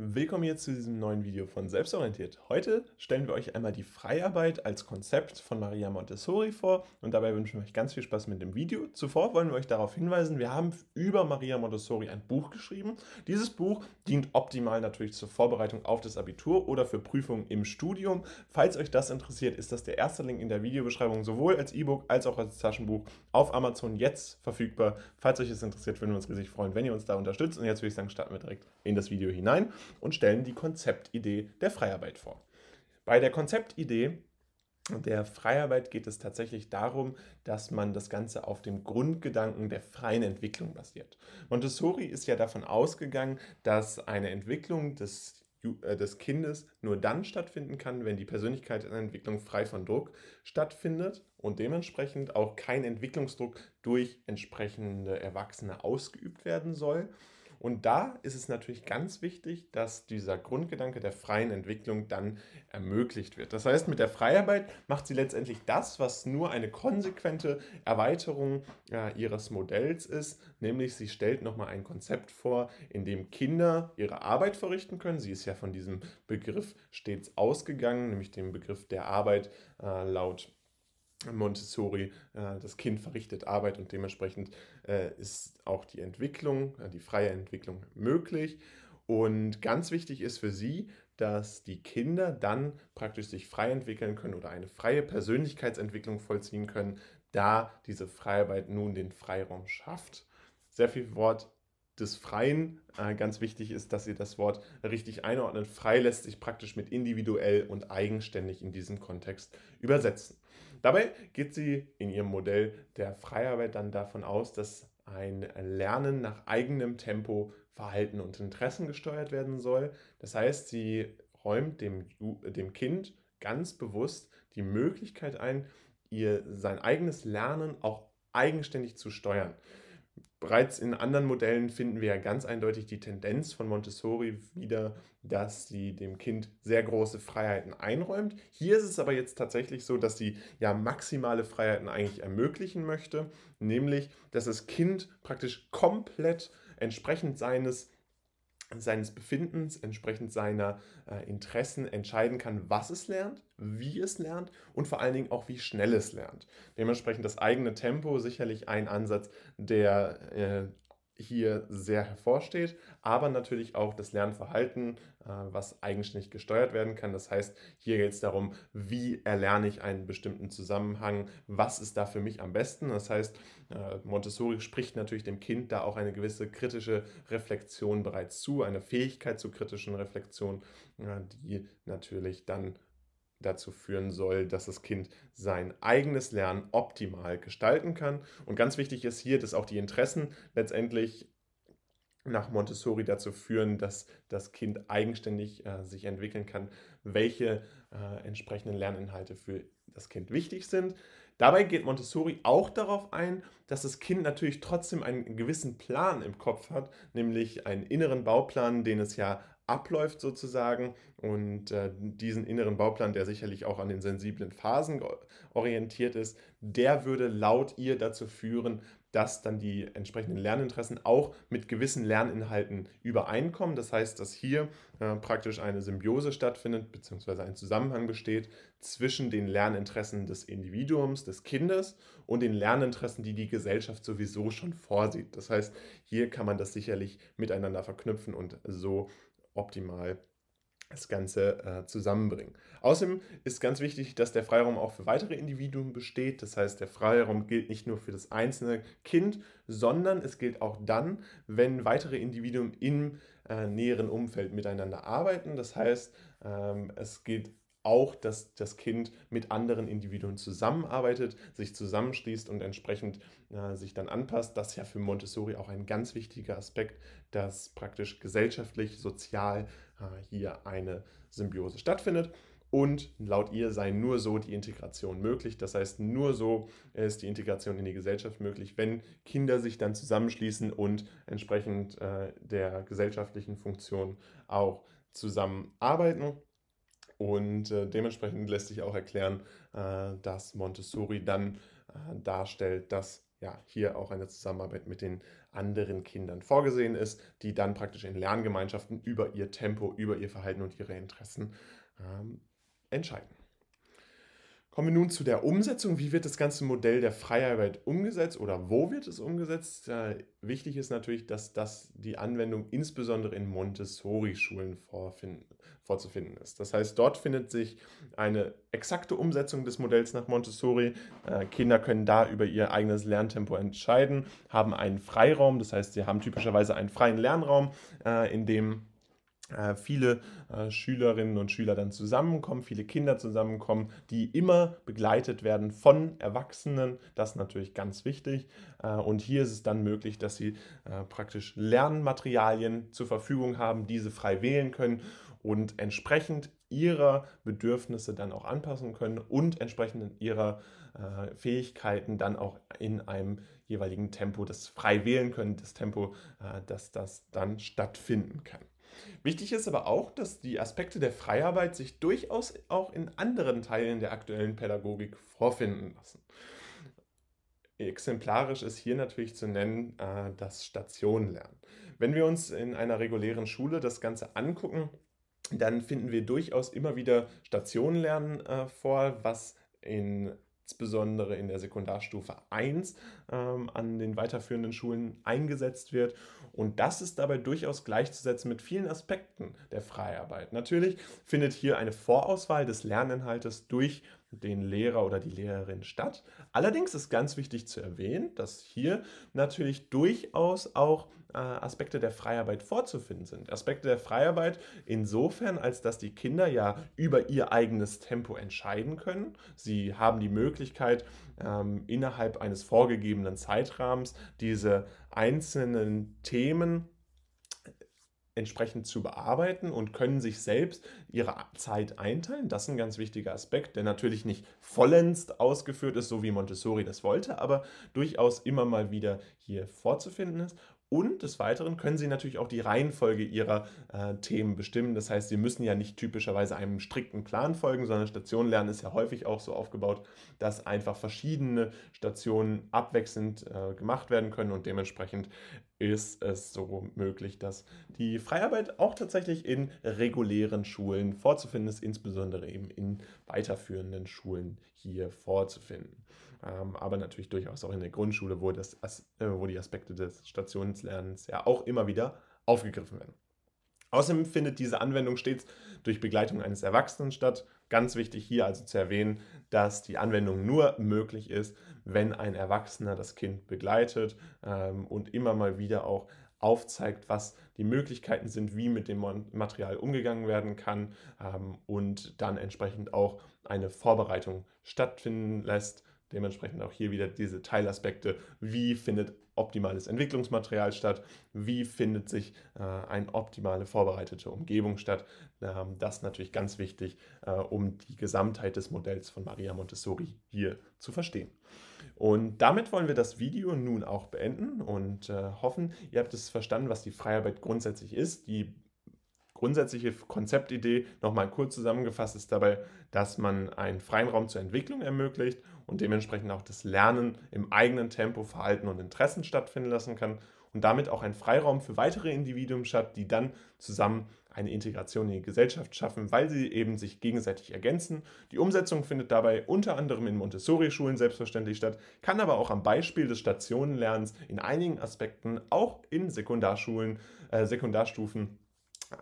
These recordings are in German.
Willkommen hier zu diesem neuen Video von Selbstorientiert. Heute stellen wir euch einmal die Freiarbeit als Konzept von Maria Montessori vor und dabei wünschen wir euch ganz viel Spaß mit dem Video. Zuvor wollen wir euch darauf hinweisen, wir haben über Maria Montessori ein Buch geschrieben. Dieses Buch dient optimal natürlich zur Vorbereitung auf das Abitur oder für Prüfungen im Studium. Falls euch das interessiert, ist das der erste Link in der Videobeschreibung, sowohl als E-Book als auch als Taschenbuch auf Amazon jetzt verfügbar. Falls euch das interessiert, würden wir uns riesig freuen, wenn ihr uns da unterstützt. Und jetzt würde ich sagen, starten wir direkt in das Video hinein und stellen die Konzeptidee der Freiarbeit vor. Bei der Konzeptidee der Freiarbeit geht es tatsächlich darum, dass man das Ganze auf dem Grundgedanken der freien Entwicklung basiert. Montessori ist ja davon ausgegangen, dass eine Entwicklung des, äh, des Kindes nur dann stattfinden kann, wenn die Persönlichkeitsentwicklung frei von Druck stattfindet und dementsprechend auch kein Entwicklungsdruck durch entsprechende Erwachsene ausgeübt werden soll. Und da ist es natürlich ganz wichtig, dass dieser Grundgedanke der freien Entwicklung dann ermöglicht wird. Das heißt, mit der Freiarbeit macht sie letztendlich das, was nur eine konsequente Erweiterung äh, ihres Modells ist, nämlich sie stellt nochmal ein Konzept vor, in dem Kinder ihre Arbeit verrichten können. Sie ist ja von diesem Begriff stets ausgegangen, nämlich dem Begriff der Arbeit äh, laut Montessori, äh, das Kind verrichtet Arbeit und dementsprechend äh, ist auch die Entwicklung, äh, die freie Entwicklung möglich. Und ganz wichtig ist für sie, dass die Kinder dann praktisch sich frei entwickeln können oder eine freie Persönlichkeitsentwicklung vollziehen können, da diese Freiarbeit nun den Freiraum schafft. Sehr viel Wort des Freien. ganz wichtig ist, dass ihr das Wort richtig einordnet. Frei lässt sich praktisch mit individuell und eigenständig in diesem Kontext übersetzen. Dabei geht sie in ihrem Modell der Freiarbeit dann davon aus, dass ein Lernen nach eigenem Tempo, Verhalten und Interessen gesteuert werden soll. Das heißt, sie räumt dem, dem Kind ganz bewusst die Möglichkeit ein, ihr sein eigenes Lernen auch eigenständig zu steuern. Bereits in anderen Modellen finden wir ja ganz eindeutig die Tendenz von Montessori wieder, dass sie dem Kind sehr große Freiheiten einräumt. Hier ist es aber jetzt tatsächlich so, dass sie ja maximale Freiheiten eigentlich ermöglichen möchte, nämlich dass das Kind praktisch komplett entsprechend seines seines Befindens, entsprechend seiner äh, Interessen entscheiden kann, was es lernt, wie es lernt und vor allen Dingen auch, wie schnell es lernt. Dementsprechend das eigene Tempo sicherlich ein Ansatz, der äh, hier sehr hervorsteht, aber natürlich auch das Lernverhalten, äh, was eigenständig gesteuert werden kann. Das heißt, hier geht es darum, wie erlerne ich einen bestimmten Zusammenhang, was ist da für mich am besten. Das heißt, äh, Montessori spricht natürlich dem Kind da auch eine gewisse kritische Reflexion bereits zu, eine Fähigkeit zur kritischen Reflexion, äh, die natürlich dann dazu führen soll, dass das Kind sein eigenes Lernen optimal gestalten kann. Und ganz wichtig ist hier, dass auch die Interessen letztendlich nach Montessori dazu führen, dass das Kind eigenständig äh, sich entwickeln kann, welche äh, entsprechenden Lerninhalte für das Kind wichtig sind. Dabei geht Montessori auch darauf ein, dass das Kind natürlich trotzdem einen gewissen Plan im Kopf hat, nämlich einen inneren Bauplan, den es ja abläuft sozusagen. Und äh, diesen inneren Bauplan, der sicherlich auch an den sensiblen Phasen orientiert ist, der würde laut ihr dazu führen, dass dann die entsprechenden Lerninteressen auch mit gewissen Lerninhalten übereinkommen. Das heißt, dass hier äh, praktisch eine Symbiose stattfindet, beziehungsweise ein Zusammenhang besteht zwischen den Lerninteressen des Individuums, des Kindes und den Lerninteressen, die die Gesellschaft sowieso schon vorsieht. Das heißt, hier kann man das sicherlich miteinander verknüpfen und so optimal das Ganze äh, zusammenbringen. Außerdem ist ganz wichtig, dass der Freiraum auch für weitere Individuen besteht. Das heißt, der Freiraum gilt nicht nur für das einzelne Kind, sondern es gilt auch dann, wenn weitere Individuen im äh, näheren Umfeld miteinander arbeiten. Das heißt, ähm, es gilt auch, dass das Kind mit anderen Individuen zusammenarbeitet, sich zusammenschließt und entsprechend äh, sich dann anpasst. Das ist ja für Montessori auch ein ganz wichtiger Aspekt, dass praktisch gesellschaftlich, sozial äh, hier eine Symbiose stattfindet. Und laut ihr sei nur so die Integration möglich. Das heißt, nur so ist die Integration in die Gesellschaft möglich, wenn Kinder sich dann zusammenschließen und entsprechend äh, der gesellschaftlichen Funktion auch zusammenarbeiten. Und äh, dementsprechend lässt sich auch erklären, äh, dass Montessori dann äh, darstellt, dass ja, hier auch eine Zusammenarbeit mit den anderen Kindern vorgesehen ist, die dann praktisch in Lerngemeinschaften über ihr Tempo, über ihr Verhalten und ihre Interessen ähm, entscheiden. Kommen wir nun zu der Umsetzung. Wie wird das ganze Modell der Freiarbeit umgesetzt oder wo wird es umgesetzt? Äh, wichtig ist natürlich, dass das die Anwendung insbesondere in Montessori-Schulen vorzufinden ist. Das heißt, dort findet sich eine exakte Umsetzung des Modells nach Montessori. Äh, Kinder können da über ihr eigenes Lerntempo entscheiden, haben einen Freiraum, das heißt, sie haben typischerweise einen freien Lernraum, äh, in dem viele äh, Schülerinnen und Schüler dann zusammenkommen, viele Kinder zusammenkommen, die immer begleitet werden von Erwachsenen. Das ist natürlich ganz wichtig. Äh, und hier ist es dann möglich, dass sie praktisch Lernmaterialien zur Verfügung haben, diese frei wählen können und entsprechend ihrer Bedürfnisse dann auch anpassen können und entsprechend ihrer Fähigkeiten dann auch in einem jeweiligen Tempo das frei wählen können, das Tempo, dass das dann stattfinden kann. Wichtig ist aber auch, dass die Aspekte der Freiarbeit sich durchaus auch in anderen Teilen der aktuellen Pädagogik vorfinden lassen. Exemplarisch ist hier natürlich zu nennen äh, das Stationenlernen. Wenn wir uns in einer regulären Schule das Ganze angucken, dann finden wir durchaus immer wieder Stationenlernen äh, vor, was in insbesondere in der Sekundarstufe 1 ähm, an den weiterführenden Schulen eingesetzt wird. Und das ist dabei durchaus gleichzusetzen mit vielen Aspekten der Freiarbeit. Natürlich findet hier eine Vorauswahl des Lerninhaltes durch den Lehrer oder die Lehrerin statt. Allerdings ist ganz wichtig zu erwähnen, dass hier natürlich durchaus auch äh, Aspekte der Freiarbeit vorzufinden sind. Aspekte der Freiarbeit insofern, als dass die Kinder ja über ihr eigenes Tempo entscheiden können. Sie haben die Möglichkeit, ähm, innerhalb eines vorgegebenen Zeitrahmens diese einzelnen Themen entsprechend zu bearbeiten und können sich selbst ihre Zeit einteilen. Das ist ein ganz wichtiger Aspekt, der natürlich nicht vollends ausgeführt ist, so wie Montessori das wollte, aber durchaus immer mal wieder hier vorzufinden ist. Und des Weiteren können Sie natürlich auch die Reihenfolge Ihrer äh, Themen bestimmen. Das heißt, Sie müssen ja nicht typischerweise einem strikten Plan folgen, sondern Stationenlernen ist ja häufig auch so aufgebaut, dass einfach verschiedene Stationen abwechselnd äh, gemacht werden können und dementsprechend ist es so möglich, dass die Freiarbeit auch tatsächlich in regulären Schulen vorzufinden ist, insbesondere eben in weiterführenden Schulen hier vorzufinden. Ähm, aber natürlich durchaus auch in der Grundschule, wo, das, äh, wo die Aspekte des Stationslernens ja auch immer wieder aufgegriffen werden. Außerdem findet diese Anwendung stets durch Begleitung eines Erwachsenen statt. Ganz wichtig hier also zu erwähnen, dass die Anwendung nur möglich ist, wenn ein Erwachsener das Kind begleitet ähm, und immer mal wieder auch aufzeigt, was die Möglichkeiten sind, wie mit dem Material umgegangen werden kann ähm, und dann entsprechend auch eine Vorbereitung stattfinden lässt, Dementsprechend auch hier wieder diese Teilaspekte. Wie findet optimales Entwicklungsmaterial statt? Wie findet sich äh, eine optimale vorbereitete Umgebung statt? Ähm, das ist natürlich ganz wichtig, äh, um die Gesamtheit des Modells von Maria Montessori hier zu verstehen. Und damit wollen wir das Video nun auch beenden und äh, hoffen, ihr habt es verstanden, was die Freiarbeit grundsätzlich ist. Die grundsätzliche Konzeptidee nochmal kurz zusammengefasst ist dabei, dass man einen freien Raum zur Entwicklung ermöglicht und dementsprechend auch das Lernen im eigenen Tempo, Verhalten und Interessen stattfinden lassen kann und damit auch ein Freiraum für weitere Individuen schafft, die dann zusammen eine Integration in die Gesellschaft schaffen, weil sie eben sich gegenseitig ergänzen. Die Umsetzung findet dabei unter anderem in Montessori-Schulen selbstverständlich statt, kann aber auch am Beispiel des Stationenlernens in einigen Aspekten auch in Sekundarschulen, äh, Sekundarstufen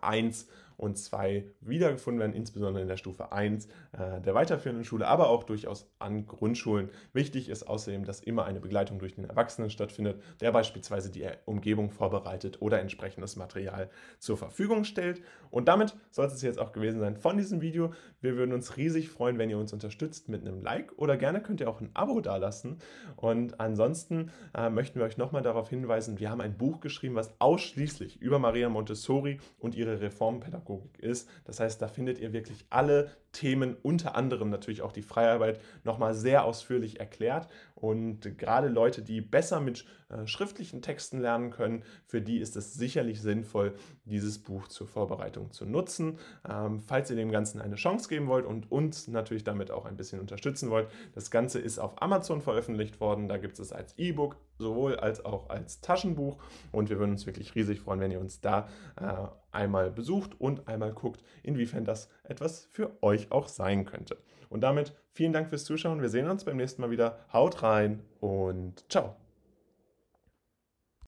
1 und 2 wiedergefunden werden, insbesondere in der Stufe 1 äh, der weiterführenden Schule, aber auch durchaus an Grundschulen. Wichtig ist außerdem, dass immer eine Begleitung durch den Erwachsenen stattfindet, der beispielsweise die Umgebung vorbereitet oder entsprechendes Material zur Verfügung stellt. Und damit soll es jetzt auch gewesen sein von diesem Video. Wir würden uns riesig freuen, wenn ihr uns unterstützt mit einem Like oder gerne könnt ihr auch ein Abo dalassen. Und ansonsten äh, möchten wir euch nochmal darauf hinweisen, wir haben ein Buch geschrieben, was ausschließlich über Maria Montessori und ihre Reformpädagogik Pädagogik ist. Das heißt, da findet ihr wirklich alle Themen, unter anderem natürlich auch die Freiarbeit, nochmal sehr ausführlich erklärt. Und gerade Leute, die besser mit äh, schriftlichen Texten lernen können, für die ist es sicherlich sinnvoll, dieses Buch zur Vorbereitung zu nutzen. Ähm, falls ihr dem Ganzen eine Chance geben wollt und uns natürlich damit auch ein bisschen unterstützen wollt, das Ganze ist auf Amazon veröffentlicht worden. Da gibt es es als E-Book sowohl als auch als Taschenbuch. Und wir würden uns wirklich riesig freuen, wenn ihr uns da äh, einmal besucht und einmal guckt, inwiefern das etwas für euch auch sein könnte. Und damit vielen Dank fürs Zuschauen. Wir sehen uns beim nächsten Mal wieder. Haut rein und ciao.